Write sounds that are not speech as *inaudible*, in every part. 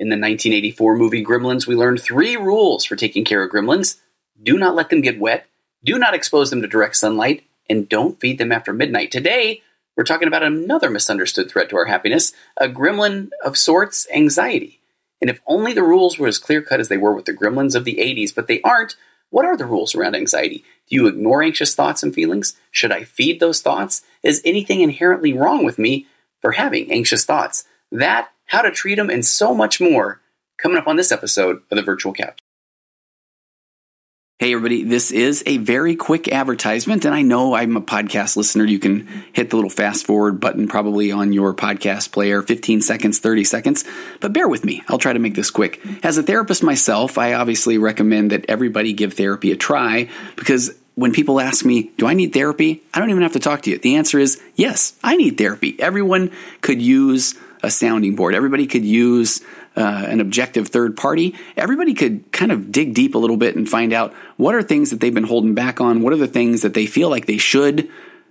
In the 1984 movie Gremlins, we learned three rules for taking care of gremlins do not let them get wet, do not expose them to direct sunlight, and don't feed them after midnight. Today, we're talking about another misunderstood threat to our happiness a gremlin of sorts, anxiety. And if only the rules were as clear cut as they were with the gremlins of the 80s, but they aren't, what are the rules around anxiety? Do you ignore anxious thoughts and feelings? Should I feed those thoughts? Is anything inherently wrong with me for having anxious thoughts? That, how to treat them, and so much more coming up on this episode of the Virtual Couch. Hey, everybody, this is a very quick advertisement, and I know I'm a podcast listener. You can hit the little fast forward button probably on your podcast player 15 seconds, 30 seconds, but bear with me. I'll try to make this quick. As a therapist myself, I obviously recommend that everybody give therapy a try because when people ask me, Do I need therapy? I don't even have to talk to you. The answer is yes, I need therapy. Everyone could use a sounding board, everybody could use uh, an objective third party, everybody could kind of dig deep a little bit and find out what are things that they've been holding back on, what are the things that they feel like they should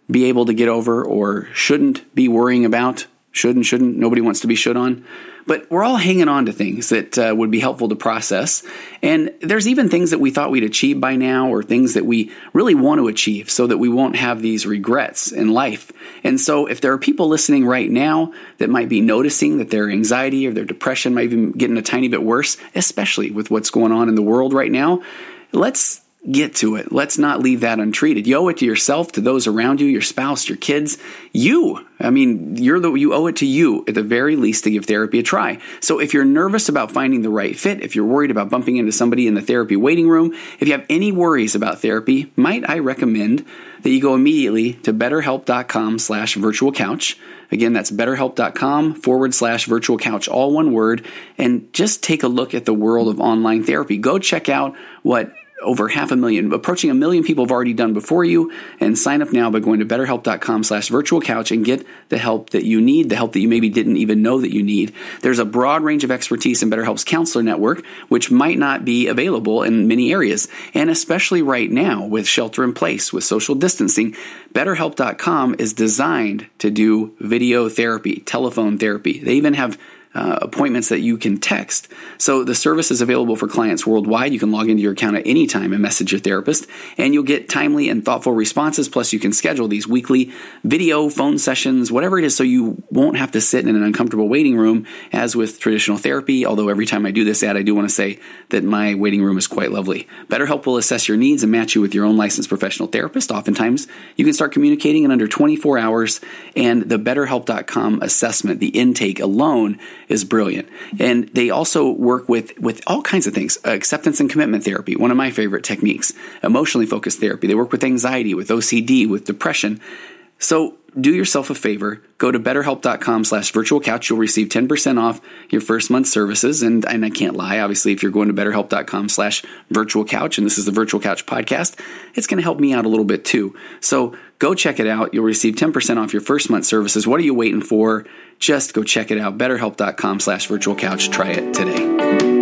be able to get over or shouldn't be worrying about, should and shouldn't, nobody wants to be should on. But we're all hanging on to things that uh, would be helpful to process. And there's even things that we thought we'd achieve by now or things that we really want to achieve so that we won't have these regrets in life. And so if there are people listening right now that might be noticing that their anxiety or their depression might be getting a tiny bit worse, especially with what's going on in the world right now, let's get to it. Let's not leave that untreated. You owe it to yourself, to those around you, your spouse, your kids, you. I mean, you're the you owe it to you at the very least to give therapy a try. So if you're nervous about finding the right fit, if you're worried about bumping into somebody in the therapy waiting room, if you have any worries about therapy, might I recommend that you go immediately to betterhelp.com slash virtual couch. Again, that's betterhelp.com forward slash virtual couch, all one word, and just take a look at the world of online therapy. Go check out what over half a million, approaching a million people have already done before you. And sign up now by going to betterhelp.com slash virtual couch and get the help that you need, the help that you maybe didn't even know that you need. There's a broad range of expertise in BetterHelp's counselor network, which might not be available in many areas. And especially right now with shelter in place, with social distancing, betterhelp.com is designed to do video therapy, telephone therapy. They even have uh, appointments that you can text. So the service is available for clients worldwide. You can log into your account at any time and message your therapist, and you'll get timely and thoughtful responses. Plus, you can schedule these weekly video, phone sessions, whatever it is, so you won't have to sit in an uncomfortable waiting room as with traditional therapy. Although every time I do this ad, I do want to say that my waiting room is quite lovely. BetterHelp will assess your needs and match you with your own licensed professional therapist. Oftentimes, you can start communicating in under 24 hours, and the BetterHelp.com assessment, the intake alone, is brilliant. And they also work with, with all kinds of things. Acceptance and commitment therapy, one of my favorite techniques. Emotionally focused therapy. They work with anxiety, with OCD, with depression. So do yourself a favor. Go to betterhelp.com slash virtual couch. You'll receive 10% off your first month services. And, and I can't lie. Obviously, if you're going to betterhelp.com slash virtual couch, and this is the virtual couch podcast, it's going to help me out a little bit too. So go check it out. You'll receive 10% off your first month services. What are you waiting for? Just go check it out. Betterhelp.com slash virtual couch. Try it today.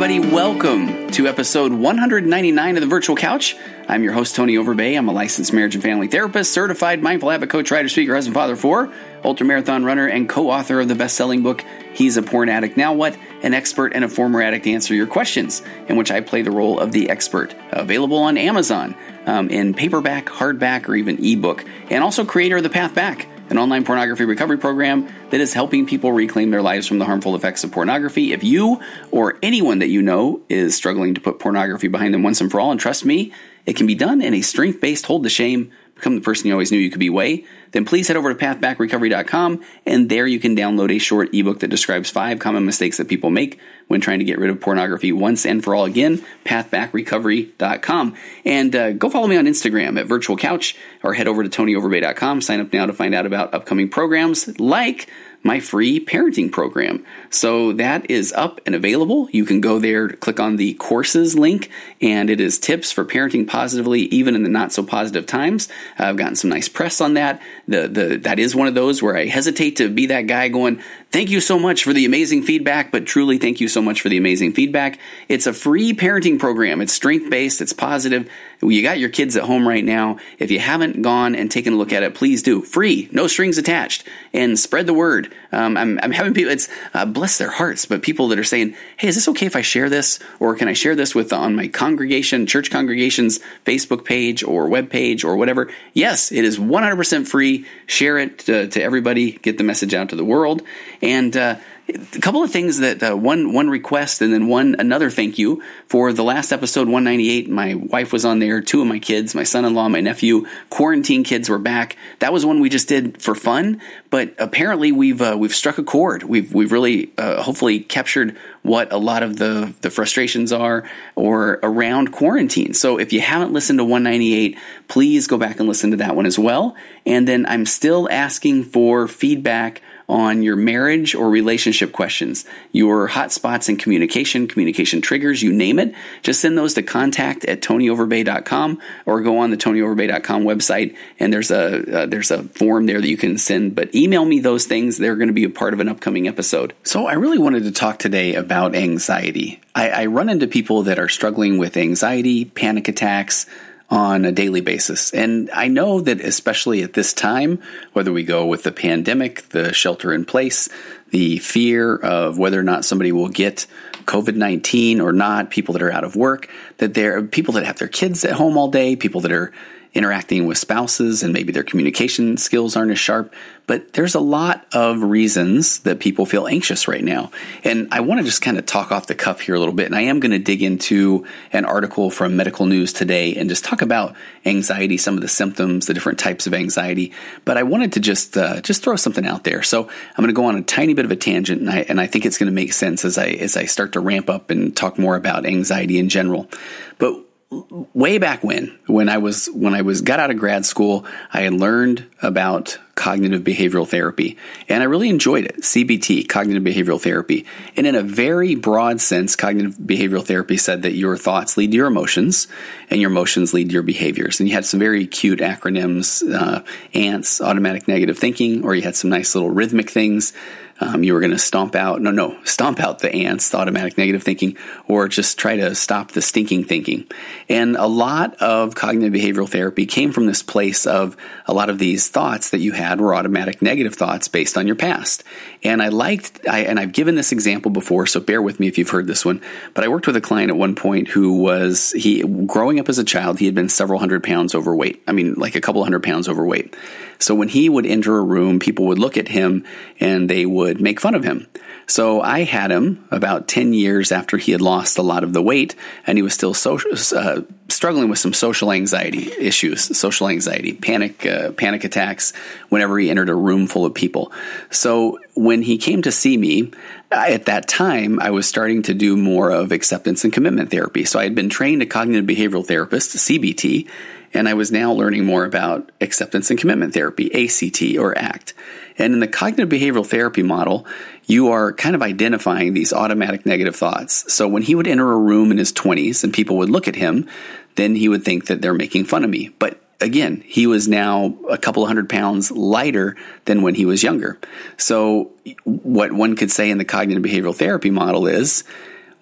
Everybody. Welcome to episode 199 of the Virtual Couch. I'm your host, Tony Overbay. I'm a licensed marriage and family therapist, certified mindful habit coach, writer, speaker, husband, father for, ultra marathon runner, and co author of the best selling book, He's a Porn Addict. Now What? An expert and a former addict answer your questions, in which I play the role of the expert. Available on Amazon um, in paperback, hardback, or even ebook, and also creator of The Path Back an online pornography recovery program that is helping people reclaim their lives from the harmful effects of pornography. If you or anyone that you know is struggling to put pornography behind them once and for all, and trust me, it can be done in a strength based hold to shame become the person you always knew you could be way, then please head over to pathbackrecovery.com and there you can download a short ebook that describes five common mistakes that people make when trying to get rid of pornography once and for all. Again, pathbackrecovery.com. And uh, go follow me on Instagram at virtual couch or head over to tonyoverbay.com. Sign up now to find out about upcoming programs like my free parenting program. So that is up and available. You can go there, click on the courses link, and it is tips for parenting positively, even in the not so positive times. I've gotten some nice press on that. The, the, that is one of those where I hesitate to be that guy going, Thank you so much for the amazing feedback, but truly thank you so much for the amazing feedback. It's a free parenting program. It's strength based, it's positive. You got your kids at home right now. If you haven't gone and taken a look at it, please do. Free, no strings attached, and spread the word. Um, I'm, I'm, having people, it's uh, bless their hearts, but people that are saying, hey, is this okay if I share this? Or can I share this with on my congregation, church congregation's Facebook page or web page or whatever? Yes, it is 100% free. Share it to, to everybody, get the message out to the world. And uh, a couple of things that uh, one one request and then one another thank you for the last episode 198 my wife was on there two of my kids my son-in-law my nephew quarantine kids were back. That was one we just did for fun but apparently we've uh, we've struck a chord. We've we've really uh, hopefully captured what a lot of the the frustrations are or around quarantine. So if you haven't listened to 198 please go back and listen to that one as well. And then I'm still asking for feedback on your marriage or relationship questions, your hotspots in communication, communication triggers, you name it. Just send those to contact at tonyoverbay.com or go on the tonyoverbay.com website and there's a uh, there's a form there that you can send. But email me those things; they're going to be a part of an upcoming episode. So I really wanted to talk today about anxiety. I, I run into people that are struggling with anxiety, panic attacks on a daily basis. And I know that especially at this time, whether we go with the pandemic, the shelter in place, the fear of whether or not somebody will get COVID 19 or not, people that are out of work, that there are people that have their kids at home all day, people that are interacting with spouses and maybe their communication skills aren't as sharp. But there's a lot of reasons that people feel anxious right now. And I want to just kind of talk off the cuff here a little bit. And I am going to dig into an article from Medical News today and just talk about anxiety, some of the symptoms, the different types of anxiety. But I wanted to just uh, just throw something out there. So I'm going to go on a tiny bit of a tangent, and I, and I think it's going to make sense as I as I start to ramp up and talk more about anxiety in general. But way back when when i was when i was got out of grad school i had learned about cognitive behavioral therapy and i really enjoyed it cbt cognitive behavioral therapy. And in a very broad sense cognitive behavioral therapy said that your thoughts lead to your emotions and your emotions lead to your behaviors. And you had some very cute acronyms uh, ants automatic negative thinking or you had some nice little rhythmic things um, you were going to stomp out, no, no, stomp out the ants, the automatic negative thinking, or just try to stop the stinking thinking. And a lot of cognitive behavioral therapy came from this place of a lot of these thoughts that you had were automatic negative thoughts based on your past. And I liked, I, and I've given this example before, so bear with me if you've heard this one, but I worked with a client at one point who was, he, growing up as a child, he had been several hundred pounds overweight. I mean, like a couple hundred pounds overweight. So when he would enter a room, people would look at him and they would make fun of him. So I had him about 10 years after he had lost a lot of the weight and he was still uh, struggling with some social anxiety issues, social anxiety, panic, uh, panic attacks whenever he entered a room full of people. So when he came to see me, at that time, I was starting to do more of acceptance and commitment therapy. So I had been trained a cognitive behavioral therapist, CBT, and I was now learning more about acceptance and commitment therapy, ACT or ACT. And in the cognitive behavioral therapy model, you are kind of identifying these automatic negative thoughts. So when he would enter a room in his 20s and people would look at him, then he would think that they're making fun of me. But again, he was now a couple hundred pounds lighter than when he was younger. So what one could say in the cognitive behavioral therapy model is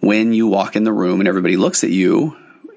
when you walk in the room and everybody looks at you,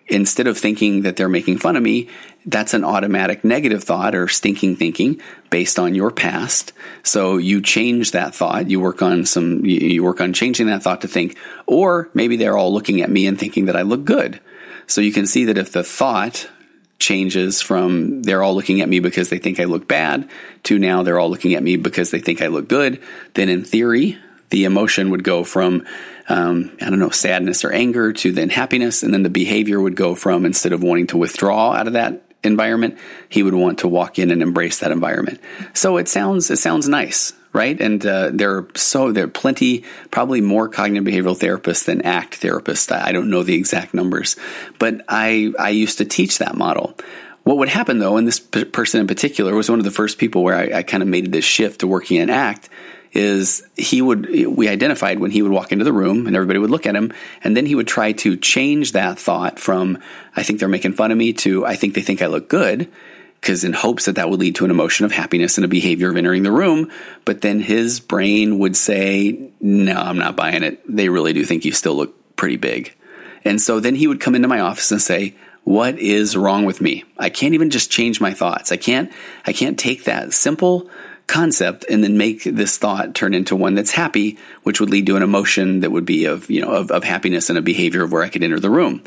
instead of thinking that they're making fun of me, that's an automatic negative thought or stinking thinking based on your past. So you change that thought. You work on some, you work on changing that thought to think, or maybe they're all looking at me and thinking that I look good. So you can see that if the thought changes from they're all looking at me because they think I look bad to now they're all looking at me because they think I look good, then in theory, the emotion would go from um, I don't know, sadness or anger to then happiness. And then the behavior would go from instead of wanting to withdraw out of that environment, he would want to walk in and embrace that environment. So it sounds, it sounds nice, right? And uh, there are so there are plenty, probably more cognitive behavioral therapists than ACT therapists. I don't know the exact numbers, but I I used to teach that model. What would happen though, and this person in particular was one of the first people where I, I kind of made this shift to working in ACT is he would we identified when he would walk into the room and everybody would look at him and then he would try to change that thought from I think they're making fun of me to I think they think I look good because in hopes that that would lead to an emotion of happiness and a behavior of entering the room. But then his brain would say, no, I'm not buying it. They really do think you still look pretty big. And so then he would come into my office and say, what is wrong with me? I can't even just change my thoughts. I can't, I can't take that simple concept and then make this thought turn into one that's happy, which would lead to an emotion that would be of, you know, of, of happiness and a behavior of where I could enter the room.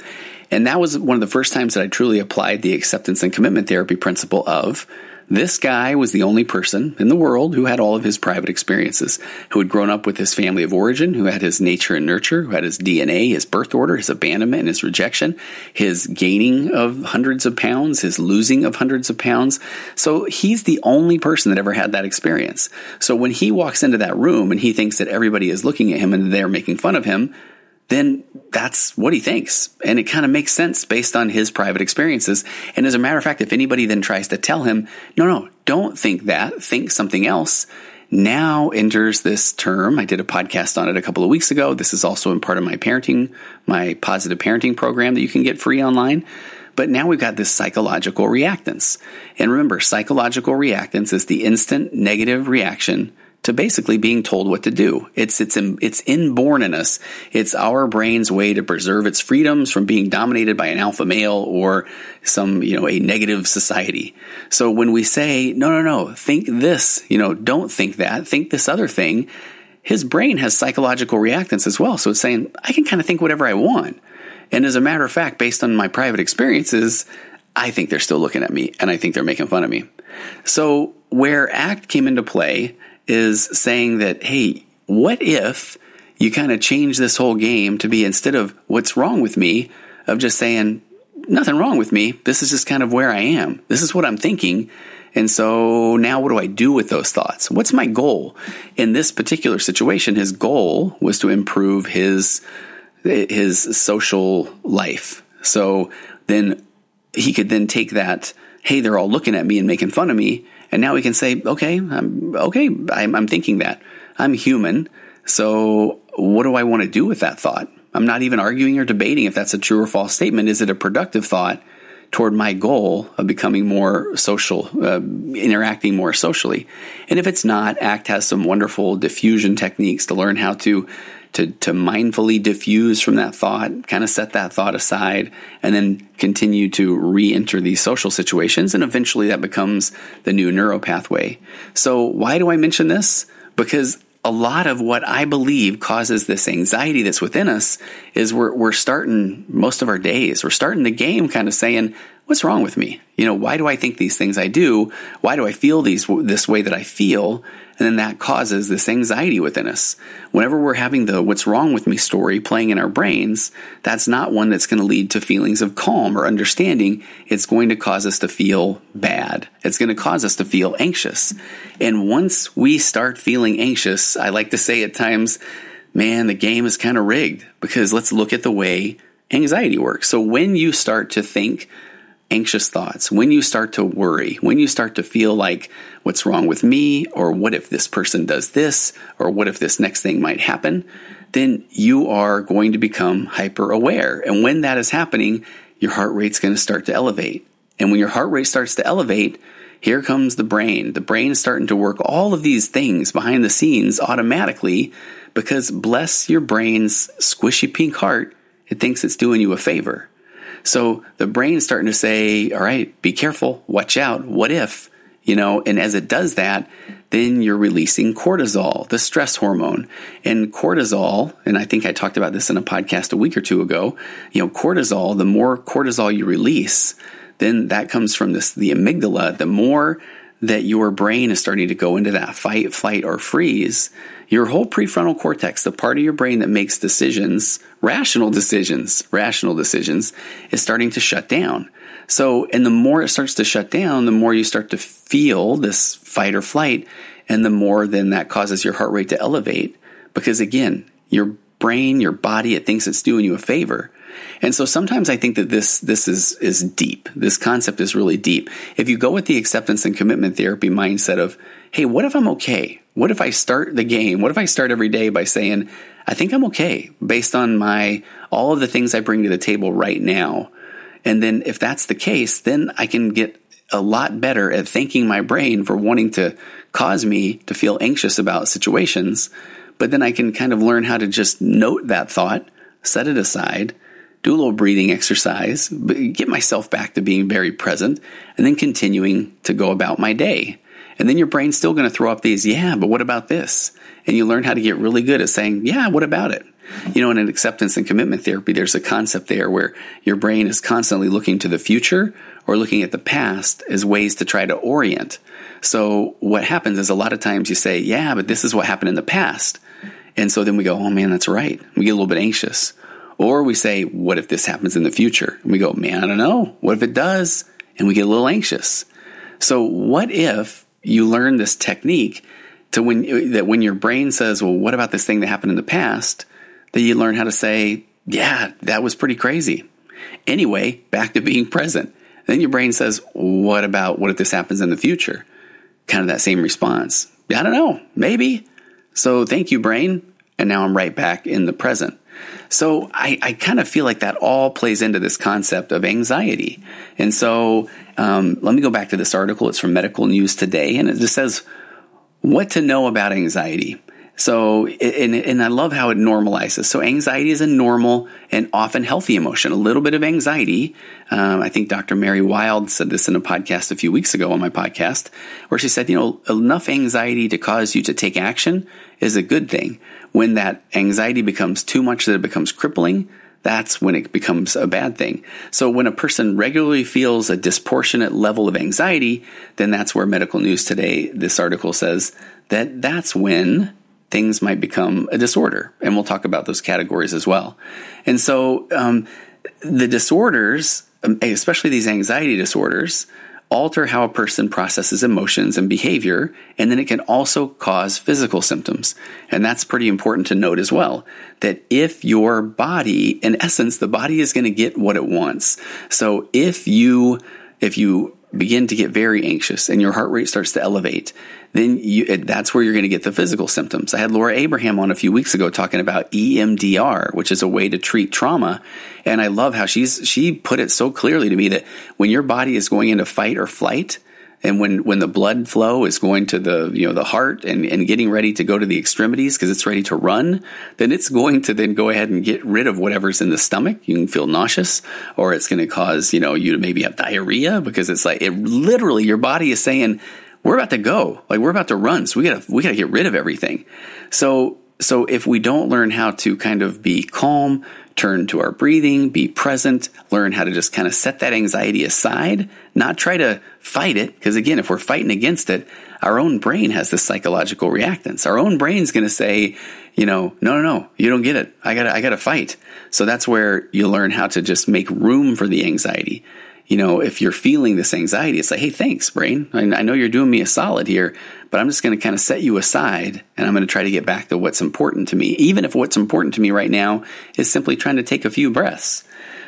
And that was one of the first times that I truly applied the acceptance and commitment therapy principle of this guy was the only person in the world who had all of his private experiences, who had grown up with his family of origin, who had his nature and nurture, who had his DNA, his birth order, his abandonment and his rejection, his gaining of hundreds of pounds, his losing of hundreds of pounds. So he's the only person that ever had that experience. So when he walks into that room and he thinks that everybody is looking at him and they're making fun of him, then that's what he thinks. And it kind of makes sense based on his private experiences. And as a matter of fact, if anybody then tries to tell him, no, no, don't think that, think something else, now enters this term. I did a podcast on it a couple of weeks ago. This is also in part of my parenting, my positive parenting program that you can get free online. But now we've got this psychological reactance. And remember, psychological reactance is the instant negative reaction to basically being told what to do. It's it's it's inborn in us. It's our brain's way to preserve its freedoms from being dominated by an alpha male or some, you know, a negative society. So when we say, "No, no, no, think this," you know, don't think that, think this other thing, his brain has psychological reactance as well. So it's saying, "I can kind of think whatever I want." And as a matter of fact, based on my private experiences, I think they're still looking at me and I think they're making fun of me. So where ACT came into play is saying that, hey, what if you kind of change this whole game to be instead of what's wrong with me, of just saying, nothing wrong with me. This is just kind of where I am. This is what I'm thinking. And so now what do I do with those thoughts? What's my goal? In this particular situation, his goal was to improve his, his social life. So then he could then take that, hey, they're all looking at me and making fun of me, and now we can say, okay, I'm okay. I'm, I'm thinking that I'm human. So what do I want to do with that thought? I'm not even arguing or debating if that's a true or false statement. Is it a productive thought toward my goal of becoming more social, uh, interacting more socially? And if it's not, ACT has some wonderful defusion techniques to learn how to to, to mindfully defuse from that thought, kind of set that thought aside, and then continue to re enter these social situations. And eventually that becomes the new neuro pathway. So, why do I mention this? Because a lot of what I believe causes this anxiety that's within us is we're, we're starting most of our days, we're starting the game kind of saying, what's wrong with me? You know, why do I think these things I do? Why do I feel these this way that I feel? And then that causes this anxiety within us. Whenever we're having the what's wrong with me story playing in our brains, that's not one that's going to lead to feelings of calm or understanding. It's going to cause us to feel bad. It's going to cause us to feel anxious. And once we start feeling anxious, I like to say at times, man, the game is kind of rigged because let's look at the way anxiety works. So when you start to think anxious thoughts, when you start to worry, when you start to feel like what's wrong with me, or what if this person does this, or what if this next thing might happen, then you are going to become hyper aware. And when that is happening, your heart rate's going to start to elevate. And when your heart rate starts to elevate, here comes the brain. The brain is starting to work all of these things behind the scenes automatically because bless your brain's squishy pink heart, it thinks it's doing you a favor. So the brain's starting to say, all right, be careful, watch out, what if? You know, and as it does that, then you're releasing cortisol, the stress hormone. And cortisol, and I think I talked about this in a podcast a week or two ago, you know, cortisol, the more cortisol you release, then that comes from this the amygdala, the more that your brain is starting to go into that fight, flight, or freeze, your whole prefrontal cortex, the part of your brain that makes decisions, rational decisions, rational decisions, is starting to shut down. So, and the more it starts to shut down, the more you start to feel this fight or flight, and the more then that causes your heart rate to elevate. Because again, your brain, your body, it thinks it's doing you a favor. And so sometimes I think that this this is is deep. This concept is really deep. If you go with the acceptance and commitment therapy mindset of, hey, what if I'm okay? What if I start the game? What if I start every day by saying, I think I'm okay based on my all of the things I bring to the table right now. And then if that's the case, then I can get a lot better at thanking my brain for wanting to cause me to feel anxious about situations. But then I can kind of learn how to just note that thought, set it aside, do a little breathing exercise, get myself back to being very present, and then continuing to go about my day. And then your brain's still going to throw up these, yeah, but what about this? And you learn how to get really good at saying, yeah, what about it? You know, in an acceptance and commitment therapy, there's a concept there where your brain is constantly looking to the future or looking at the past as ways to try to orient. So what happens is a lot of times you say, yeah, but this is what happened in the past. And so then we go, oh man, that's right. We get a little bit anxious. Or we say, what if this happens in the future? And we go, man, I don't know. What if it does? And we get a little anxious. So what if you learn this technique to when that when your brain says, well, what about this thing that happened in the past? That you learn how to say, yeah, that was pretty crazy. Anyway, back to being present. Then your brain says, what about what if this happens in the future? Kind of that same response. I don't know, maybe. So thank you, brain. And now I'm right back in the present. So I, I kind of feel like that all plays into this concept of anxiety. And so um, let me go back to this article. It's from Medical News Today, and it just says what to know about anxiety. So, and, and I love how it normalizes. So, anxiety is a normal and often healthy emotion. A little bit of anxiety. Um, I think Dr. Mary Wild said this in a podcast a few weeks ago on my podcast, where she said, you know, enough anxiety to cause you to take action is a good thing. When that anxiety becomes too much that it becomes crippling, that's when it becomes a bad thing. So when a person regularly feels a disproportionate level of anxiety, then that's where medical news today, this article says that that's when things might become a disorder. And we'll talk about those categories as well. And so um, the disorders, um, especially these anxiety disorders, alter how a person processes emotions and behavior, and then it can also cause physical symptoms. And that's pretty important to note as well. That if your body, in essence, the body is going to get what it wants. So if you, if you begin to get very anxious and your heart rate starts to elevate, then you, that's where you're going to get the physical symptoms. I had Laura Abraham on a few weeks ago talking about EMDR, which is a way to treat trauma. And I love how she's, she put it so clearly to me that when your body is going into fight or flight, and when, when the blood flow is going to the you know the heart and, and getting ready to go to the extremities because it's ready to run, then it's going to then go ahead and get rid of whatever's in the stomach. You can feel nauseous, or it's going to cause you know you to maybe have diarrhea because it's like it literally your body is saying we're about to go. Like we're about to run. So we gotta, we gotta get rid of everything. So, so if we don't learn how to kind of be calm, turn to our breathing, be present, learn how to just kind of set that anxiety aside, not try to fight it. Because again, if we're fighting against it, our own brain has this psychological reactance. Our own brain's going to say, you know, no, no, no, you don't get it. I gotta, I gotta fight. So that's where you learn how to just make room for the anxiety you know, if you're feeling this anxiety, it's like, hey, thanks, brain. I, I know you're doing me a solid here, but I'm just going to kind of set you aside and I'm going to try to get back to what's important to me, even if what's important to me right now is simply trying to take a few breaths.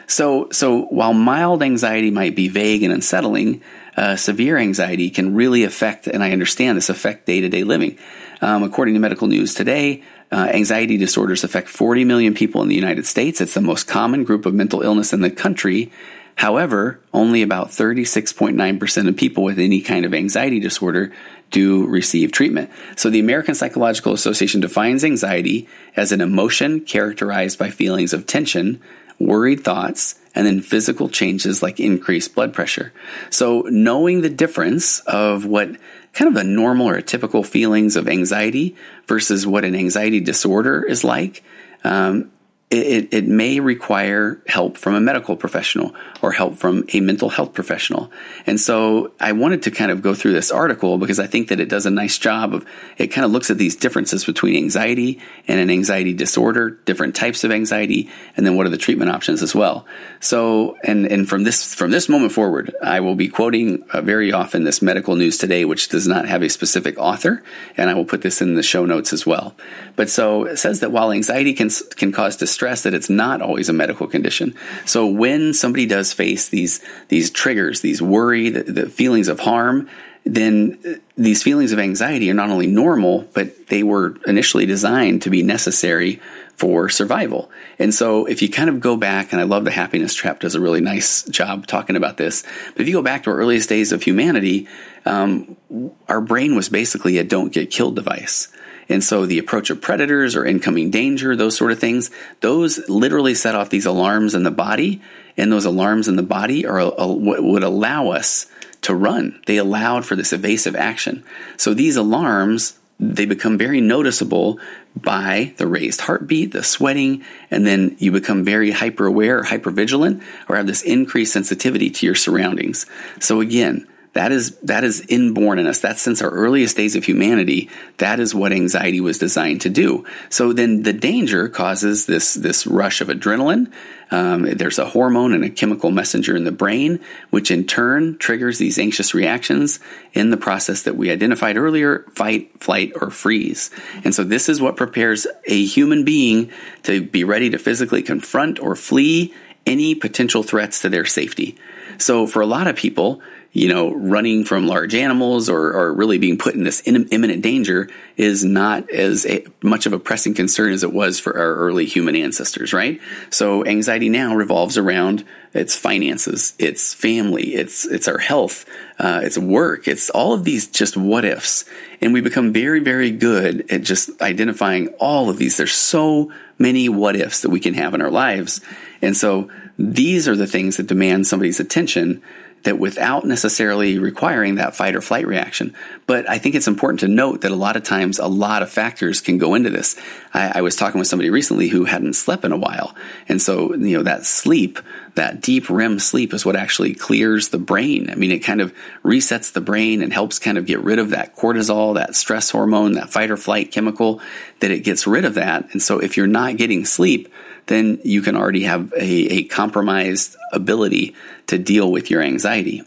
So, so while mild anxiety might be vague and unsettling, uh, severe anxiety can really affect, and I understand this, affect day to day living. Um, according to medical news today, uh, anxiety disorders affect 40 million people in the United States. It's the most common group of mental illness in the country, However, only about 36.9% of people with any kind of anxiety disorder do receive treatment. So the American Psychological Association defines anxiety as an emotion characterized by feelings of tension, worried thoughts, and then physical changes like increased blood pressure. So knowing the difference of what kind of the normal or typical feelings of anxiety versus what an anxiety disorder is like um, it, it, may require help from a medical professional or help from a mental health professional. And so I wanted to kind of go through this article because I think that it does a nice job of, it kind of looks at these differences between anxiety and an anxiety disorder, different types of anxiety, and then what are the treatment options as well. So, and, and from this, from this moment forward, I will be quoting uh, very often this medical news today, which does not have a specific author, and I will put this in the show notes as well. But so it says that while anxiety can, can cause distress, stress that it's not always a medical condition. So when somebody does face these these triggers, these worry, the, the feelings of harm, then uh, these feelings of anxiety are not only normal, but they were initially designed to be necessary for survival. And so if you kind of go back, and I love the happiness trap does a really nice job talking about this, but if you go back to our earliest days of humanity, um, our brain was basically a don't get killed device. And so the approach of predators or incoming danger, those sort of things, those literally set off these alarms in the body. And those alarms in the body are uh, uh, what would allow us to run. They allowed for this evasive action. So these alarms, they become very noticeable by the raised heartbeat, the sweating, and then you become very hyper aware or hyper vigilant or have this increased sensitivity to your surroundings. So again, that is that is inborn in us. That's since our earliest days of humanity. That is what anxiety was designed to do. So then the danger causes this this rush of adrenaline. Um, there's a hormone and a chemical messenger in the brain, which in turn triggers these anxious reactions in the process that we identified earlier: fight, flight, or freeze. And so this is what prepares a human being to be ready to physically confront or flee any potential threats to their safety. So for a lot of people, you know, running from large animals or, or really being put in this imminent danger is not as a, much of a pressing concern as it was for our early human ancestors, right? So anxiety now revolves around its finances, its family, it's it's our health, uh, it's work, it's all of these just what ifs, and we become very very good at just identifying all of these. There's so many what ifs that we can have in our lives, and so these are the things that demand somebody's attention that without necessarily requiring that fight or flight reaction. But I think it's important to note that a lot of times a lot of factors can go into this. I, I, was talking with somebody recently who hadn't slept in a while. And so, you know, that sleep, that deep REM sleep is what actually clears the brain. I mean, it kind of resets the brain and helps kind of get rid of that cortisol, that stress hormone, that fight or flight chemical, that it gets rid of that. And so if you're not getting sleep, then you can already have a, a compromised ability to deal with your anxiety.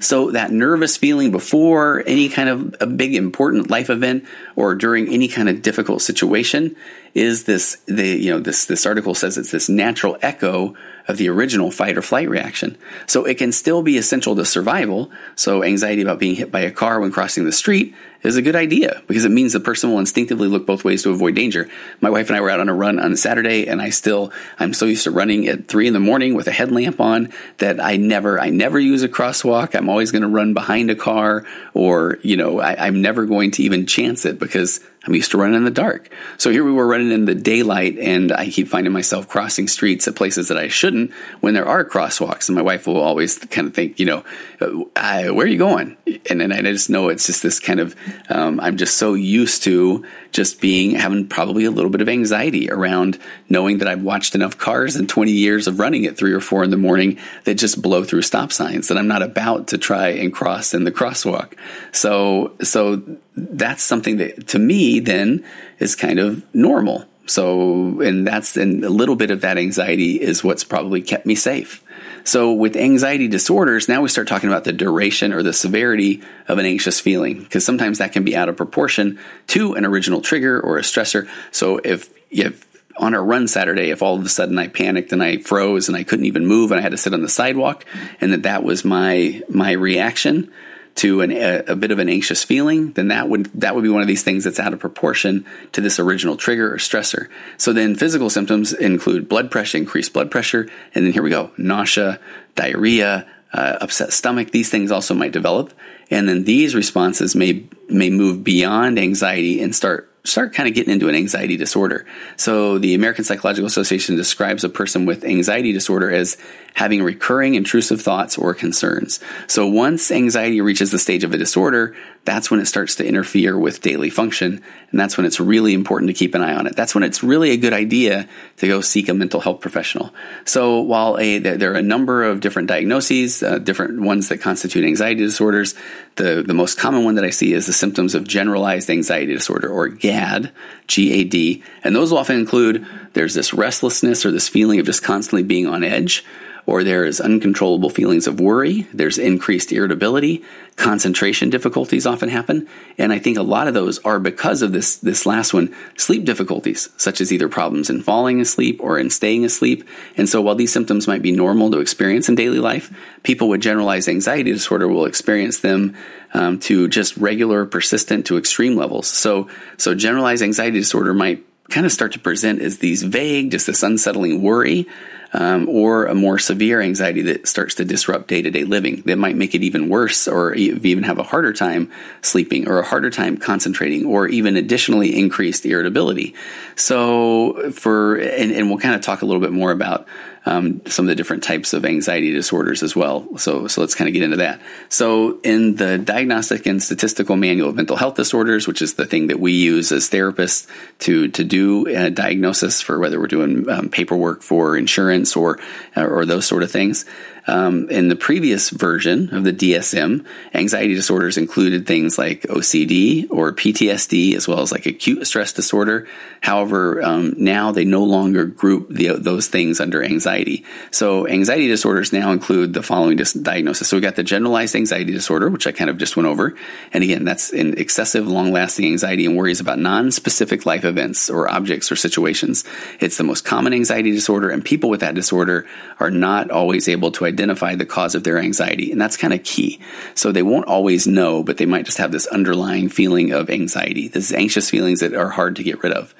So that nervous feeling before any kind of a big important life event or during any kind of difficult situation is this the you know this this article says it's this natural echo of the original fight or flight reaction. So it can still be essential to survival. So anxiety about being hit by a car when crossing the street is a good idea because it means the person will instinctively look both ways to avoid danger. My wife and I were out on a run on Saturday and I still, I'm so used to running at three in the morning with a headlamp on that I never, I never use a crosswalk. I'm always going to run behind a car or, you know, I, I'm never going to even chance it because I'm used to running in the dark. So here we were running in the daylight, and I keep finding myself crossing streets at places that I shouldn't when there are crosswalks. And my wife will always kind of think, you know, uh, where are you going? And then I just know it's just this kind of, um, I'm just so used to just being, having probably a little bit of anxiety around knowing that I've watched enough cars and 20 years of running at three or four in the morning that just blow through stop signs that I'm not about to try and cross in the crosswalk. So, so that's something that to me then is kind of normal. So, and that's, and a little bit of that anxiety is what's probably kept me safe. So with anxiety disorders, now we start talking about the duration or the severity of an anxious feeling, because sometimes that can be out of proportion to an original trigger or a stressor. So if, if on a run Saturday, if all of a sudden I panicked and I froze and I couldn't even move and I had to sit on the sidewalk and that that was my, my reaction, to an, a, a, bit of an anxious feeling, then that would that would be one of these things that's out of proportion to this original trigger or stressor. So then physical symptoms include blood pressure, increased blood pressure, and then here we go, nausea, diarrhea, uh, upset stomach. These things also might develop, and then these responses may may move beyond anxiety and start start kind of getting into an anxiety disorder. So the American Psychological Association describes a person with anxiety disorder as having recurring intrusive thoughts or concerns. So once anxiety reaches the stage of a disorder, that's when it starts to interfere with daily function. And that's when it's really important to keep an eye on it. That's when it's really a good idea to go seek a mental health professional. So while a, there are a number of different diagnoses, uh, different ones that constitute anxiety disorders, the, the most common one that I see is the symptoms of generalized anxiety disorder or GAD, G-A-D. And those will often include there's this restlessness or this feeling of just constantly being on edge or there's uncontrollable feelings of worry, there's increased irritability, concentration difficulties often happen, and I think a lot of those are because of this this last one, sleep difficulties, such as either problems in falling asleep or in staying asleep. And so while these symptoms might be normal to experience in daily life, people with generalized anxiety disorder will experience them um, to just regular, persistent to extreme levels. So so generalized anxiety disorder might kind of start to present as these vague, just this unsettling worry um, or a more severe anxiety that starts to disrupt day to day living that might make it even worse or even have a harder time sleeping or a harder time concentrating or even additionally increased irritability. So, for, and, and we'll kind of talk a little bit more about um, some of the different types of anxiety disorders as well. So, so let's kind of get into that. So, in the Diagnostic and Statistical Manual of Mental Health Disorders, which is the thing that we use as therapists to to do a diagnosis for whether we're doing um, paperwork for insurance or or those sort of things, um, in the previous version of the DSM, anxiety disorders included things like OCD or PTSD, as well as like acute stress disorder. However, um, now they no longer group the, those things under anxiety. So, anxiety disorders now include the following diagnosis. So, we got the generalized anxiety disorder, which I kind of just went over. And again, that's an excessive, long lasting anxiety and worries about non specific life events or objects or situations. It's the most common anxiety disorder, and people with that disorder are not always able to identify the cause of their anxiety. And that's kind of key. So they won't always know, but they might just have this underlying feeling of anxiety, these anxious feelings that are hard to get rid of.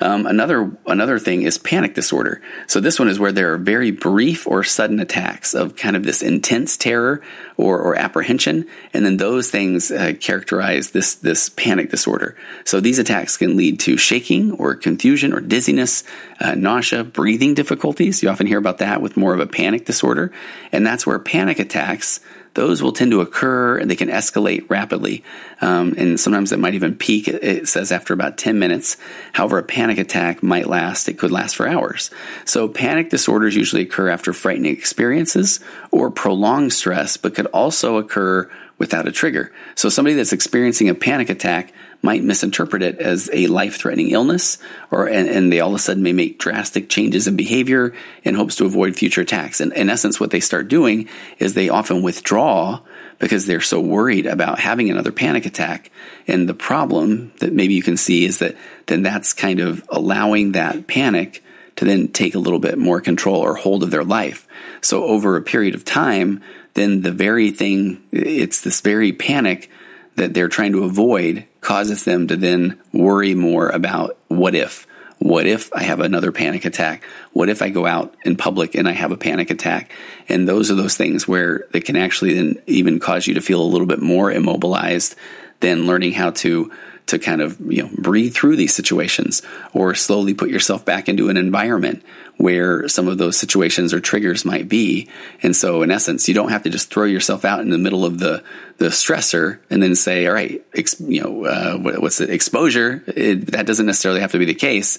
Um, another another thing is panic disorder. So this one is where there are very brief or sudden attacks of kind of this intense terror or, or apprehension, and then those things uh, characterize this this panic disorder. So these attacks can lead to shaking or confusion or dizziness, uh, nausea, breathing difficulties. You often hear about that with more of a panic disorder, and that's where panic attacks those will tend to occur and they can escalate rapidly. Um, and sometimes it might even peak, it says, after about 10 minutes. However, a panic attack might last, it could last for hours. So, panic disorders usually occur after frightening experiences or prolonged stress, but could also occur without a trigger. So, somebody that's experiencing a panic attack might misinterpret it as a life threatening illness, or and, and, they all of a sudden may make drastic changes in behavior in hopes to avoid future attacks. And in essence, what they start doing is they often withdraw because they're so worried about having another panic attack. And the problem that maybe you can see is that then that's kind of allowing that panic to then take a little bit more control or hold of their life. So over a period of time, then the very thing, it's this very panic that they're trying to avoid causes them to then worry more about what if. What if I have another panic attack? What if I go out in public and I have a panic attack? And those are those things where they can actually then even cause you to feel a little bit more immobilized than learning how to to kind of you know breathe through these situations or slowly put yourself back into an environment where some of those situations or triggers might be. And so, in essence, you don't have to just throw yourself out in the middle of the the stressor and then say, "All right, ex- you know, uh, what, what's the exposure?" It, that doesn't necessarily have to be the case.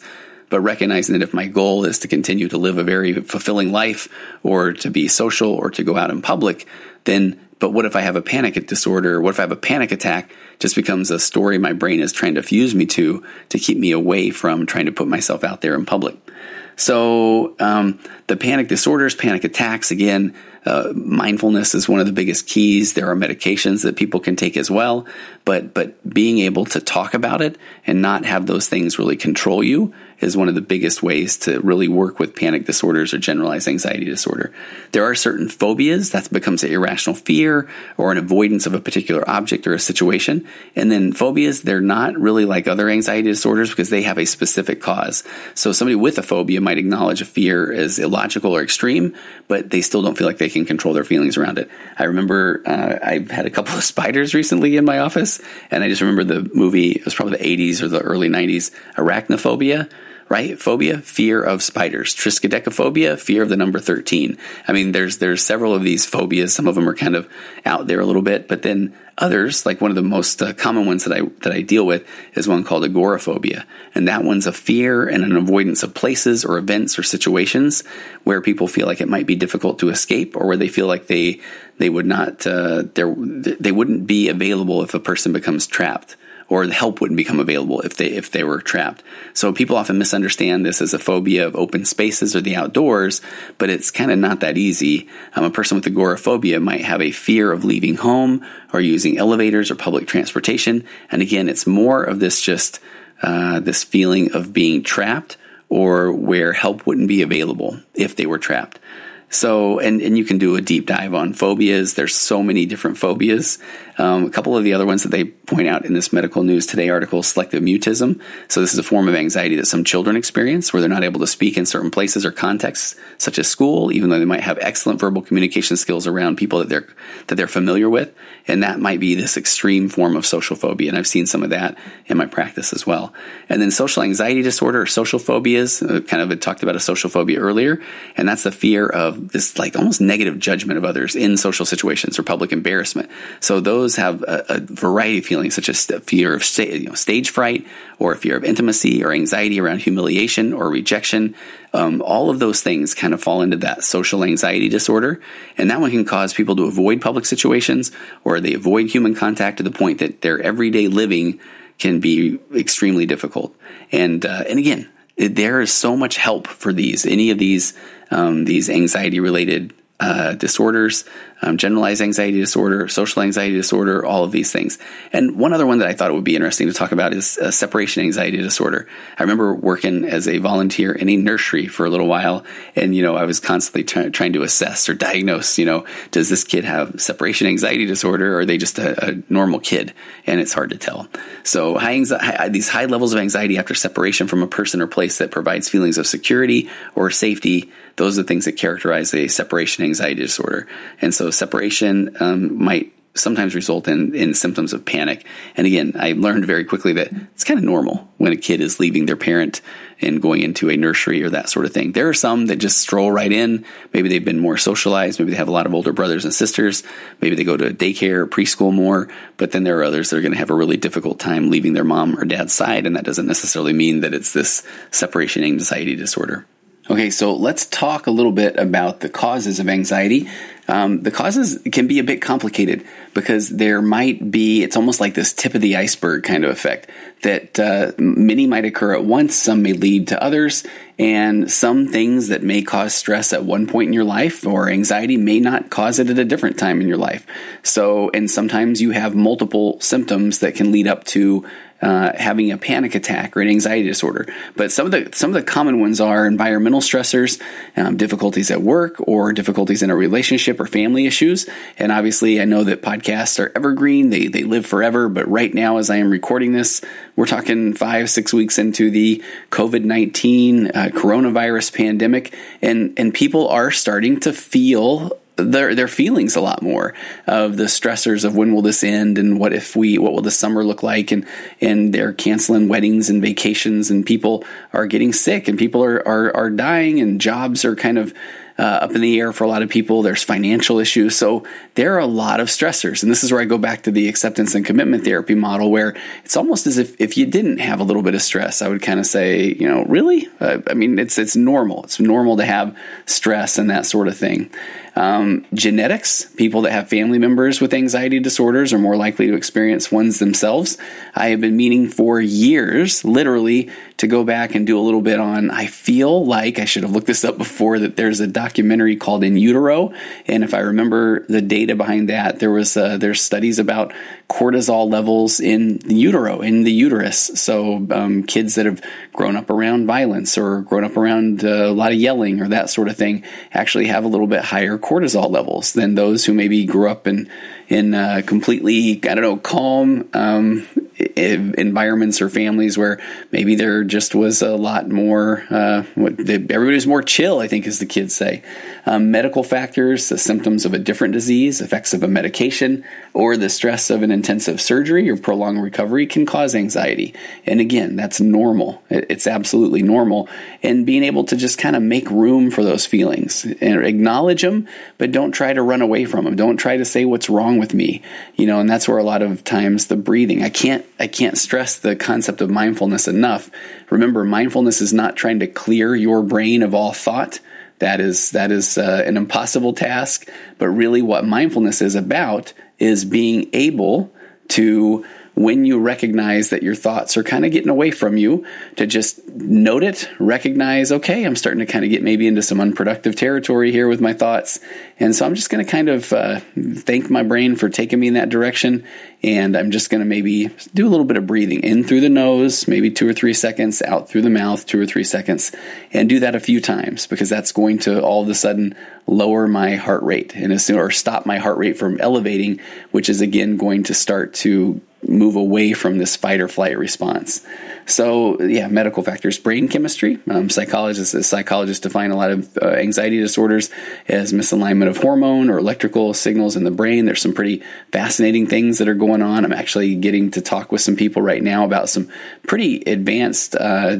But recognizing that if my goal is to continue to live a very fulfilling life, or to be social, or to go out in public, then but what if I have a panic disorder? What if I have a panic attack? Just becomes a story my brain is trying to fuse me to to keep me away from trying to put myself out there in public. So um, the panic disorders, panic attacks, again, uh, mindfulness is one of the biggest keys. There are medications that people can take as well, but but being able to talk about it and not have those things really control you is one of the biggest ways to really work with panic disorders or generalized anxiety disorder. There are certain phobias that becomes an irrational fear or an avoidance of a particular object or a situation. And then phobias, they're not really like other anxiety disorders because they have a specific cause. So somebody with a phobia might acknowledge a fear as illogical or extreme, but they still don't feel like they can control their feelings around it. I remember uh, I've had a couple of *laughs* spiders recently in my office, and I just remember the movie, it was probably the 80s or the early 90s, Arachnophobia right? Phobia, fear of spiders. Triskaidekaphobia, fear of the number 13. I mean, there's, there's several of these phobias. Some of them are kind of out there a little bit, but then others, like one of the most uh, common ones that I, that I deal with is one called agoraphobia. And that one's a fear and an avoidance of places or events or situations where people feel like it might be difficult to escape or where they feel like they, they would not, uh, they wouldn't be available if a person becomes trapped or the help wouldn't become available if they if they were trapped. So people often misunderstand this as a phobia of open spaces or the outdoors, but it's kind of not that easy. Um, a person with agoraphobia might have a fear of leaving home or using elevators or public transportation, and again, it's more of this just uh, this feeling of being trapped or where help wouldn't be available if they were trapped. So, and, and you can do a deep dive on phobias. There's so many different phobias. Um, a couple of the other ones that they point out in this medical news today article selective mutism. So, this is a form of anxiety that some children experience where they're not able to speak in certain places or contexts, such as school, even though they might have excellent verbal communication skills around people that they're that they're familiar with. And that might be this extreme form of social phobia. And I've seen some of that in my practice as well. And then social anxiety disorder or social phobias, uh, kind of talked about a social phobia earlier, and that's the fear of this like almost negative judgment of others in social situations or public embarrassment. So those have a, a variety of feelings, such as fear of sta- you know, stage fright, or fear of intimacy, or anxiety around humiliation or rejection. Um, all of those things kind of fall into that social anxiety disorder, and that one can cause people to avoid public situations or they avoid human contact to the point that their everyday living can be extremely difficult. And uh, and again, there is so much help for these any of these um, these anxiety related uh, disorders, um, generalized anxiety disorder, social anxiety disorder, all of these things. And one other one that I thought it would be interesting to talk about is uh, separation anxiety disorder. I remember working as a volunteer in a nursery for a little while, and you know I was constantly t- trying to assess or diagnose. You know, does this kid have separation anxiety disorder, or are they just a, a normal kid? And it's hard to tell. So high anxiety, these high levels of anxiety after separation from a person or place that provides feelings of security or safety those are the things that characterize a separation anxiety disorder. And so separation um, might sometimes result in, in symptoms of panic. And again, I learned very quickly that it's kind of normal when a kid is leaving their parent and going into a nursery or that sort of thing. There are some that just stroll right in. Maybe they've been more socialized. Maybe they have a lot of older brothers and sisters. Maybe they go to daycare or preschool more. But then there are others that are going to have a really difficult time leaving their mom or dad's side. And that doesn't necessarily mean that it's this separation anxiety disorder. Okay, so let's talk a little bit about the causes of anxiety. Um, the causes can be a bit complicated because there might be, it's almost like this tip of the iceberg kind of effect that uh, many might occur at once, some may lead to others, and some things that may cause stress at one point in your life or anxiety may not cause it at a different time in your life. So, and sometimes you have multiple symptoms that can lead up to uh, having a panic attack or an anxiety disorder. But some of the some of the common ones are environmental stressors, um, difficulties at work, or difficulties in a relationship or family issues. And obviously, I know that podcasts are evergreen; they they live forever. But right now, as I am recording this, we're talking five six weeks into the COVID nineteen uh, coronavirus pandemic, and and people are starting to feel their their feelings a lot more of the stressors of when will this end and what if we what will the summer look like and and they're canceling weddings and vacations and people are getting sick and people are are, are dying and jobs are kind of uh, up in the air for a lot of people. There's financial issues. So there are a lot of stressors. And this is where I go back to the acceptance and commitment therapy model, where it's almost as if if you didn't have a little bit of stress, I would kind of say, you know, really? Uh, I mean, it's, it's normal. It's normal to have stress and that sort of thing. Um, genetics, people that have family members with anxiety disorders are more likely to experience ones themselves. I have been meaning for years, literally, to go back and do a little bit on. I feel like I should have looked this up before that there's a documentary called In Utero, and if I remember the data behind that, there was uh, there's studies about cortisol levels in the utero, in the uterus. So um, kids that have grown up around violence or grown up around uh, a lot of yelling or that sort of thing actually have a little bit higher cortisol levels than those who maybe grew up in in uh, completely I don't know calm um, environments or families where maybe there just was a lot more uh, everybody was more chill. I think, as the kids say. Um, medical factors, the symptoms of a different disease, effects of a medication, or the stress of an intensive surgery or prolonged recovery can cause anxiety. And again, that's normal. It's absolutely normal. And being able to just kind of make room for those feelings and acknowledge them, but don't try to run away from them. Don't try to say what's wrong with me. You know, and that's where a lot of times the breathing. I can't I can't stress the concept of mindfulness enough. Remember, mindfulness is not trying to clear your brain of all thought that is that is uh, an impossible task. But really, what mindfulness is about is being able to when you recognize that your thoughts are kind of getting away from you, to just note it, recognize, okay, I'm starting to kind of get maybe into some unproductive territory here with my thoughts. And so I'm just going to kind of uh, thank my brain for taking me in that direction. And I'm just going to maybe do a little bit of breathing in through the nose, maybe two or three seconds, out through the mouth, two or three seconds, and do that a few times because that's going to all of a sudden lower my heart rate and as soon or stop my heart rate from elevating, which is again going to start to move away from this fight or flight response. So, yeah, medical factors, brain chemistry. Um, psychologists, psychologists define a lot of uh, anxiety disorders as misalignment of hormone or electrical signals in the brain. There's some pretty fascinating things that are going on. I'm actually getting to talk with some people right now about some pretty advanced uh,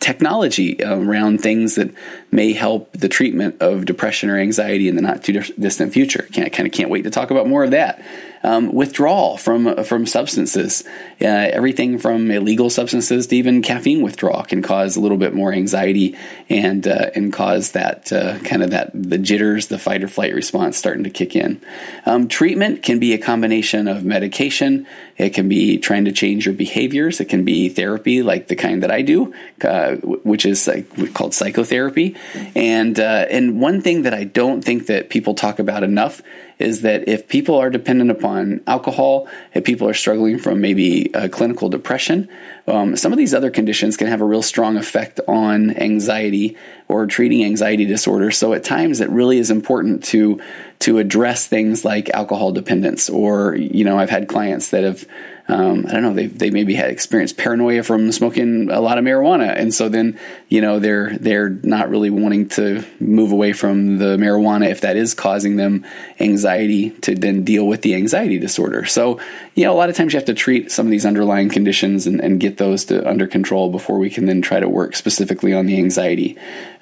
technology around things that may help the treatment of depression or anxiety in the not too distant future. Can't, kind of can't wait to talk about more of that um, withdrawal from from substances. Uh, everything from illegal substances to even caffeine withdrawal can cause a little bit more anxiety and uh, and cause that uh, kind of that the jitters, the fight or flight response starting to kick in. Um, treatment can be a combination of medication. It can be trying to change your behaviors. It can be therapy, like the kind that I do, uh, which is like called psychotherapy. And uh, and one thing that I don't think that people talk about enough is that if people are dependent upon alcohol, if people are struggling from maybe clinical depression, um, some of these other conditions can have a real strong effect on anxiety or treating anxiety disorder. So at times it really is important to to address things like alcohol dependence or you know I've had clients that have um, I don't know, they they maybe had experienced paranoia from smoking a lot of marijuana, and so then you know they're they're not really wanting to move away from the marijuana if that is causing them anxiety to then deal with the anxiety disorder. So you know a lot of times you have to treat some of these underlying conditions and, and get those to under control before we can then try to work specifically on the anxiety.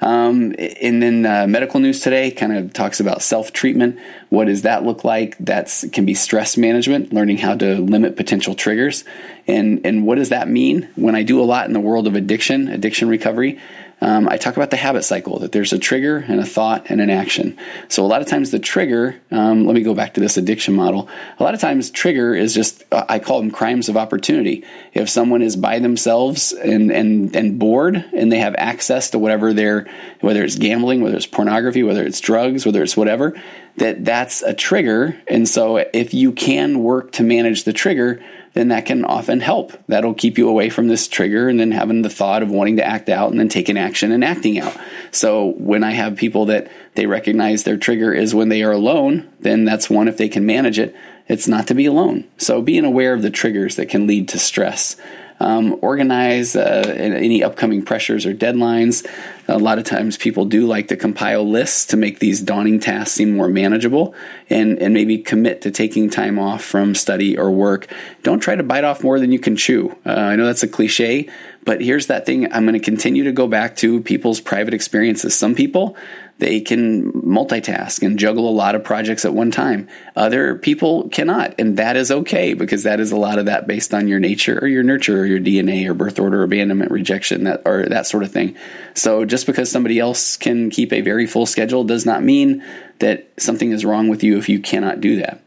Um, and then uh, medical news today kind of talks about self treatment. What does that look like? That can be stress management, learning how to limit potential triggers. And, and what does that mean? When I do a lot in the world of addiction, addiction recovery, um, I talk about the habit cycle that there's a trigger and a thought and an action. So a lot of times the trigger, um, let me go back to this addiction model. A lot of times trigger is just uh, I call them crimes of opportunity. If someone is by themselves and and and bored and they have access to whatever they're whether it's gambling, whether it's pornography, whether it's drugs, whether it's whatever, that that's a trigger. And so if you can work to manage the trigger, then that can often help. That'll keep you away from this trigger and then having the thought of wanting to act out and then taking action and acting out. So when I have people that they recognize their trigger is when they are alone, then that's one if they can manage it. It's not to be alone. So being aware of the triggers that can lead to stress um, organize uh, any upcoming pressures or deadlines. A lot of times people do like to compile lists to make these daunting tasks seem more manageable and, and maybe commit to taking time off from study or work. Don't try to bite off more than you can chew. Uh, I know that's a cliche, but here's that thing I'm going to continue to go back to people's private experiences. Some people, they can multitask and juggle a lot of projects at one time. Other people cannot, and that is okay because that is a lot of that based on your nature or your nurture or your DNA or birth order, abandonment, rejection, that or that sort of thing. So just because somebody else can keep a very full schedule does not mean that something is wrong with you if you cannot do that.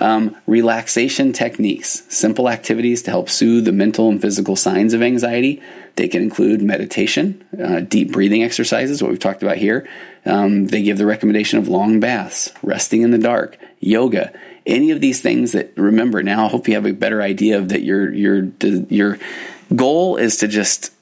Um, relaxation techniques, simple activities to help soothe the mental and physical signs of anxiety. They can include meditation, uh, deep breathing exercises, what we've talked about here, um, they give the recommendation of long baths, resting in the dark, yoga, any of these things that remember now. I hope you have a better idea of that your your your goal is to just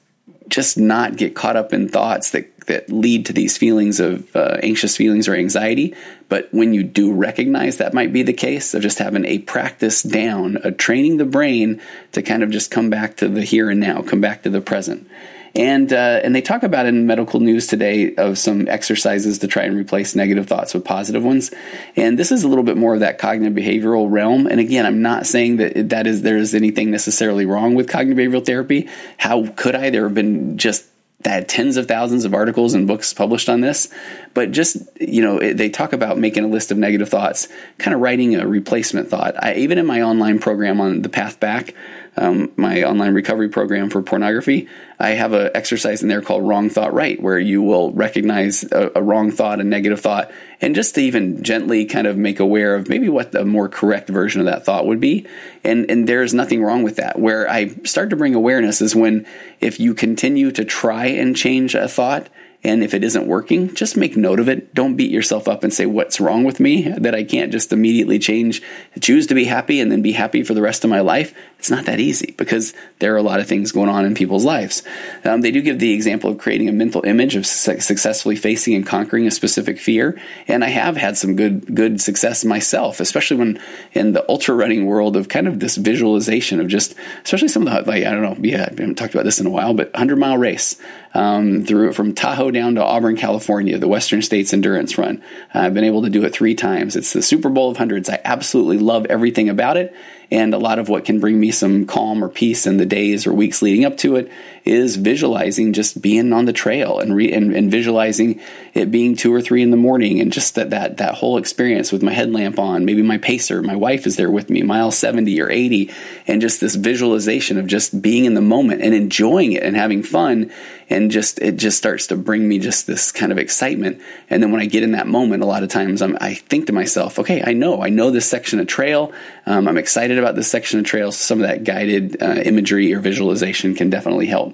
just not get caught up in thoughts that that lead to these feelings of uh, anxious feelings or anxiety. But when you do recognize that might be the case of just having a practice down, of training the brain to kind of just come back to the here and now, come back to the present. And uh, and they talk about in medical news today of some exercises to try and replace negative thoughts with positive ones. And this is a little bit more of that cognitive behavioral realm. And again, I'm not saying that that is there is anything necessarily wrong with cognitive behavioral therapy. How could I? There have been just that tens of thousands of articles and books published on this. but just you know they talk about making a list of negative thoughts, kind of writing a replacement thought. I, even in my online program on the path back, um, my online recovery program for pornography, I have an exercise in there called Wrong Thought Right, where you will recognize a, a, wrong thought, a negative thought, and just to even gently kind of make aware of maybe what the more correct version of that thought would be. And, and there's nothing wrong with that. Where I start to bring awareness is when if you continue to try and change a thought, and if it isn't working, just make note of it. Don't beat yourself up and say, What's wrong with me that I can't just immediately change, choose to be happy and then be happy for the rest of my life? It's not that easy because there are a lot of things going on in people's lives. Um, they do give the example of creating a mental image of su- successfully facing and conquering a specific fear. And I have had some good, good success myself, especially when in the ultra running world of kind of this visualization of just, especially some of the, like, I don't know, yeah, I haven't talked about this in a while, but 100 mile race um, through from Tahoe down to Auburn, California, the Western States Endurance Run. I've been able to do it three times. It's the Super Bowl of hundreds. I absolutely love everything about it. And a lot of what can bring me some calm or peace in the days or weeks leading up to it is visualizing just being on the trail and, re- and, and visualizing it being two or three in the morning and just that, that that whole experience with my headlamp on, maybe my pacer, my wife is there with me, mile 70 or 80, and just this visualization of just being in the moment and enjoying it and having fun. And just it just starts to bring me just this kind of excitement. And then when i get in that moment a lot of times I'm, i think to myself okay i know i know this section of trail. Um, i'm excited about this section of trail. So some of that guided uh, imagery or visualization can definitely help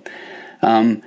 um,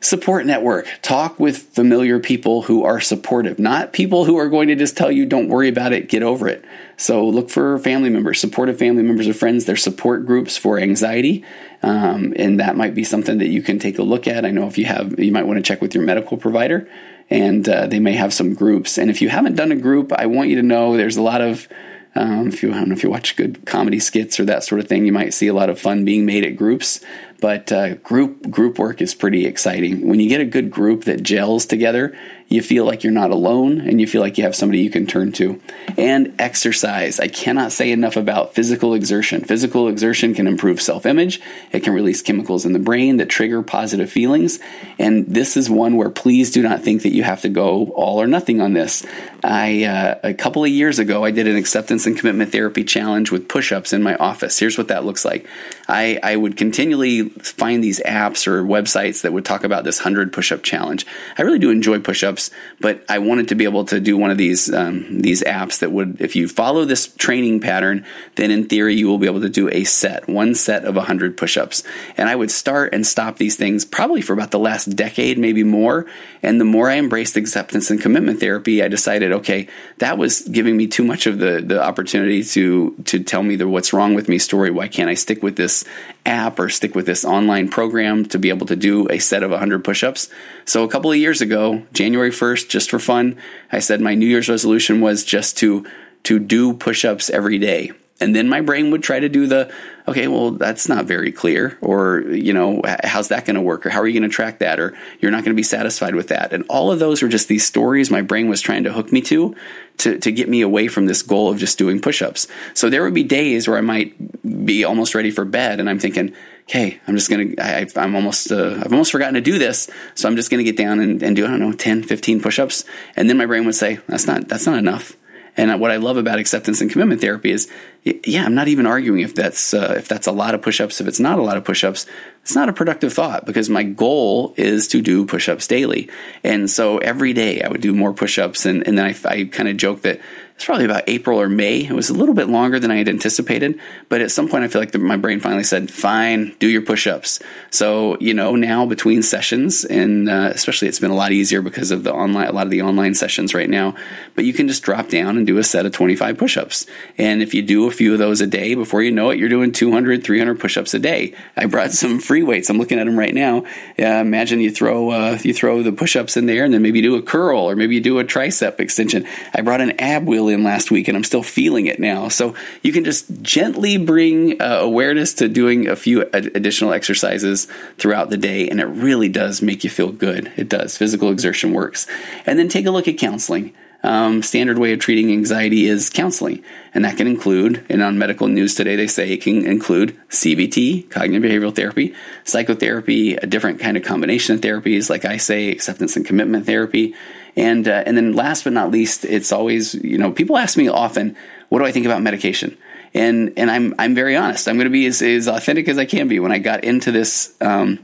support network. Talk with familiar people who are supportive, not people who are going to just tell you, don't worry about it, get over it. So look for family members, supportive family members or friends, their support groups for anxiety. Um, and that might be something that you can take a look at. I know if you have, you might want to check with your medical provider and uh, they may have some groups. And if you haven't done a group, I want you to know there's a lot of um, if you I don't know if you watch good comedy skits or that sort of thing, you might see a lot of fun being made at groups. But uh, group group work is pretty exciting. When you get a good group that gels together, you feel like you're not alone and you feel like you have somebody you can turn to. And exercise. I cannot say enough about physical exertion. Physical exertion can improve self image, it can release chemicals in the brain that trigger positive feelings. And this is one where please do not think that you have to go all or nothing on this. I uh, a couple of years ago, I did an acceptance and commitment therapy challenge with push ups in my office. Here's what that looks like I, I would continually find these apps or websites that would talk about this 100 push up challenge. I really do enjoy push ups but I wanted to be able to do one of these um, these apps that would, if you follow this training pattern, then in theory you will be able to do a set, one set of 100 push-ups. And I would start and stop these things probably for about the last decade, maybe more. And the more I embraced acceptance and commitment therapy, I decided, okay, that was giving me too much of the the opportunity to to tell me the what's wrong with me story. Why can't I stick with this app or stick with this online program to be able to do a set of 100 push-ups? So a couple of years ago, January 1st, just for fun, I said my New Year's resolution was just to to do push-ups every day. And then my brain would try to do the, okay, well, that's not very clear. Or, you know, how's that going to work? Or how are you going to track that? Or you're not going to be satisfied with that. And all of those were just these stories my brain was trying to hook me to, to, to get me away from this goal of just doing push ups. So there would be days where I might be almost ready for bed and I'm thinking, okay, I'm just going to, I'm almost, uh, I've almost forgotten to do this. So I'm just going to get down and, and do, I don't know, 10, 15 push-ups. And then my brain would say, that's not, that's not enough. And what I love about acceptance and commitment therapy is, yeah, I'm not even arguing if that's uh, if that's a lot of push-ups. If it's not a lot of push-ups, it's not a productive thought because my goal is to do push-ups daily. And so every day I would do more push-ups, and, and then I, I kind of joke that it's probably about April or May. It was a little bit longer than I had anticipated, but at some point I feel like the, my brain finally said, "Fine, do your push-ups." So you know now between sessions, and uh, especially it's been a lot easier because of the online, a lot of the online sessions right now. But you can just drop down and do a set of 25 push-ups, and if you do few of those a day, before you know it, you're doing 200, 300 push-ups a day. I brought some free weights. I'm looking at them right now. Uh, imagine you throw uh, you throw the push-ups in there, and then maybe do a curl or maybe you do a tricep extension. I brought an ab wheel in last week and I'm still feeling it now. So you can just gently bring uh, awareness to doing a few additional exercises throughout the day and it really does make you feel good. It does. Physical exertion works. And then take a look at counseling. Um, standard way of treating anxiety is counseling, and that can include, and on medical news today, they say it can include CBT, cognitive behavioral therapy, psychotherapy, a different kind of combination of therapies, like I say, acceptance and commitment therapy, And uh, and then last but not least, it's always you know people ask me often, what do I think about medication? And and I'm I'm very honest. I'm going to be as, as authentic as I can be. When I got into this. Um,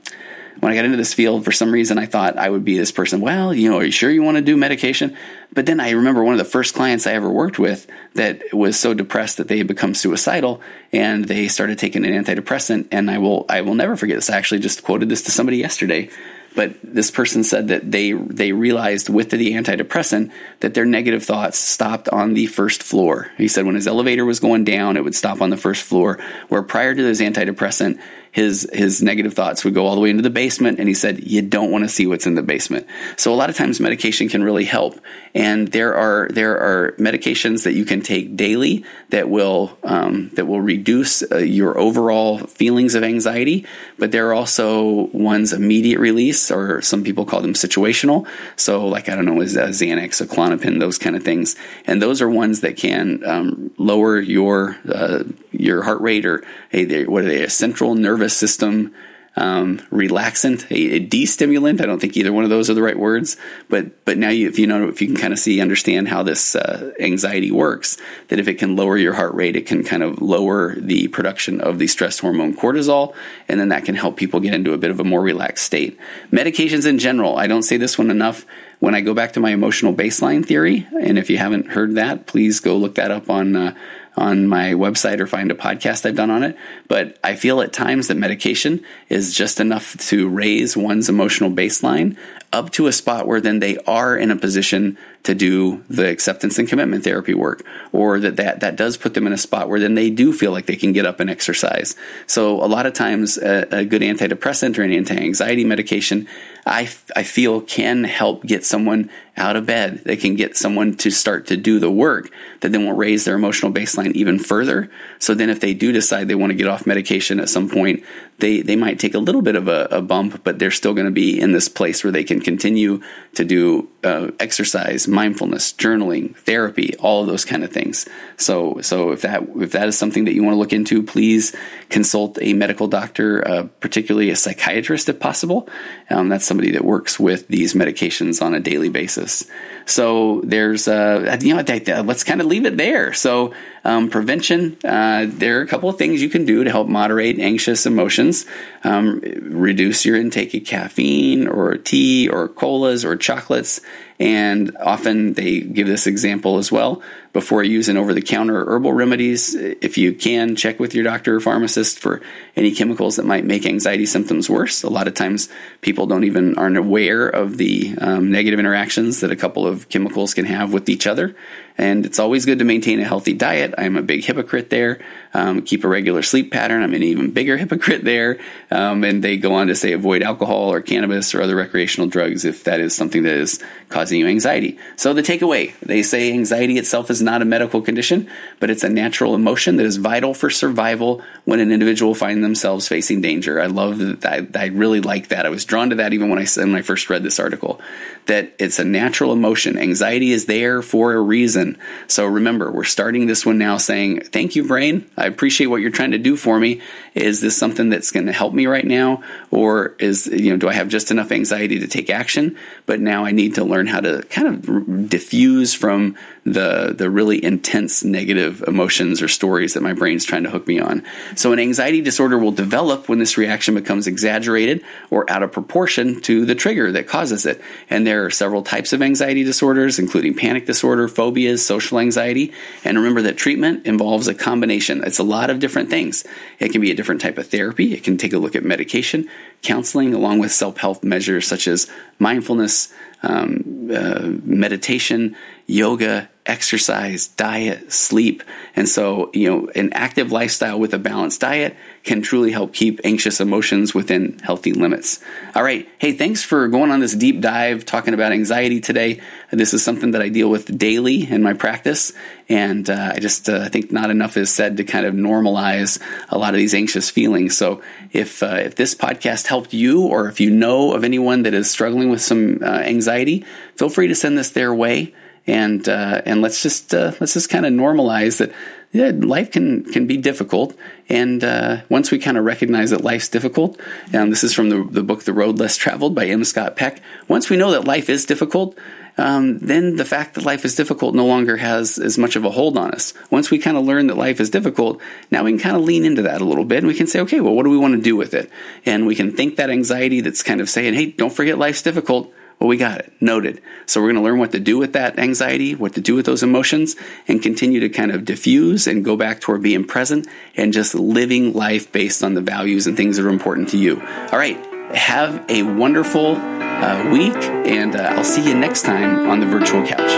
when I got into this field, for some reason, I thought I would be this person. Well, you know, are you sure you want to do medication? But then I remember one of the first clients I ever worked with that was so depressed that they had become suicidal and they started taking an antidepressant. And I will, I will never forget this. I actually just quoted this to somebody yesterday but this person said that they they realized with the antidepressant that their negative thoughts stopped on the first floor. He said when his elevator was going down, it would stop on the first floor, where prior to this antidepressant, his his negative thoughts would go all the way into the basement and he said you don't want to see what's in the basement so a lot of times medication can really help and there are there are medications that you can take daily that will um, that will reduce uh, your overall feelings of anxiety but there are also ones immediate release or some people call them situational. So like I don't know is a Xanax a Klonopin those kind of things. And those are ones that can um, lower your uh, your heart rate or hey, what are they a central nervous system um, relaxant, a, a destimulant. I don't think either one of those are the right words, but but now you, if you know if you can kind of see understand how this uh, anxiety works, that if it can lower your heart rate, it can kind of lower the production of the stress hormone cortisol, and then that can help people get into a bit of a more relaxed state. Medications in general, I don't say this one enough. When I go back to my emotional baseline theory, and if you haven't heard that, please go look that up on. Uh, on my website or find a podcast I've done on it. But I feel at times that medication is just enough to raise one's emotional baseline up to a spot where then they are in a position to do the acceptance and commitment therapy work or that, that that does put them in a spot where then they do feel like they can get up and exercise so a lot of times a, a good antidepressant or an anti-anxiety medication I, I feel can help get someone out of bed. They can get someone to start to do the work that then will raise their emotional baseline even further. So then if they do decide they want to get off medication at some point, they, they might take a little bit of a, a bump, but they're still going to be in this place where they can continue to do uh, exercise, mindfulness, journaling, therapy, all of those kind of things. So, so if that if that is something that you want to look into, please consult a medical doctor, uh, particularly a psychiatrist if possible. Um, that's somebody that works with these medications on a daily basis. So there's uh, you know let's kind of leave it there. So um, prevention, uh, there are a couple of things you can do to help moderate anxious emotions. Um, reduce your intake of caffeine or tea or colas or chocolates. And often they give this example as well before using over the counter herbal remedies. If you can, check with your doctor or pharmacist for any chemicals that might make anxiety symptoms worse. A lot of times people don't even aren't aware of the um, negative interactions that a couple of chemicals can have with each other. And it's always good to maintain a healthy diet. I'm a big hypocrite there. Um, keep a regular sleep pattern. I'm an even bigger hypocrite there. Um, and they go on to say avoid alcohol or cannabis or other recreational drugs if that is something that is causing you anxiety. So the takeaway, they say anxiety itself is not a medical condition, but it's a natural emotion that is vital for survival when an individual finds themselves facing danger. I love that. I, I really like that. I was drawn to that even when I, when I first read this article that it's a natural emotion. Anxiety is there for a reason. So remember, we're starting this one now saying, Thank you, brain. I appreciate what you're trying to do for me. Is this something that's going to help me right now? Or is, you know, do I have just enough anxiety to take action? But now I need to learn how to kind of defuse from the the really intense negative emotions or stories that my brain's trying to hook me on. So an anxiety disorder will develop when this reaction becomes exaggerated or out of proportion to the trigger that causes it. And there are several types of anxiety disorders, including panic disorder, phobias, social anxiety. And remember that treatment involves a combination. It's a lot of different things. It can be a different type of therapy. It can take a look at medication, counseling, along with self help measures such as mindfulness, um, uh, meditation, yoga, exercise, diet, sleep. And so, you know, an active lifestyle with a balanced diet can truly help keep anxious emotions within healthy limits. All right. Hey, thanks for going on this deep dive talking about anxiety today. This is something that I deal with daily in my practice. And uh, I just uh, think not enough is said to kind of normalize a lot of these anxious feelings. So if, uh, if this podcast helped you, or if you know of anyone that is struggling with some uh, anxiety, feel free to send this their way and uh, and let's just uh, let's just kind of normalize that yeah, life can can be difficult, and uh, once we kind of recognize that life's difficult, and this is from the, the book The Road Less Traveled by M. Scott Peck. Once we know that life is difficult, um, then the fact that life is difficult no longer has as much of a hold on us. Once we kind of learn that life is difficult, now we can kind of lean into that a little bit and we can say, okay, well, what do we want to do with it? And we can think that anxiety that's kind of saying, hey, don't forget life's difficult. Well, we got it noted. So we're going to learn what to do with that anxiety, what to do with those emotions, and continue to kind of defuse and go back toward being present and just living life based on the values and things that are important to you. All right. Have a wonderful uh, week, and uh, I'll see you next time on the virtual couch.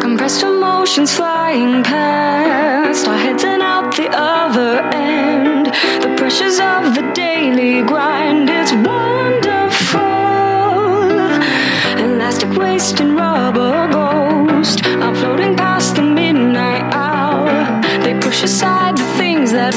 Compressed emotions flying past, our heads and out the other end. The pressures of the daily grind, it's push aside the things that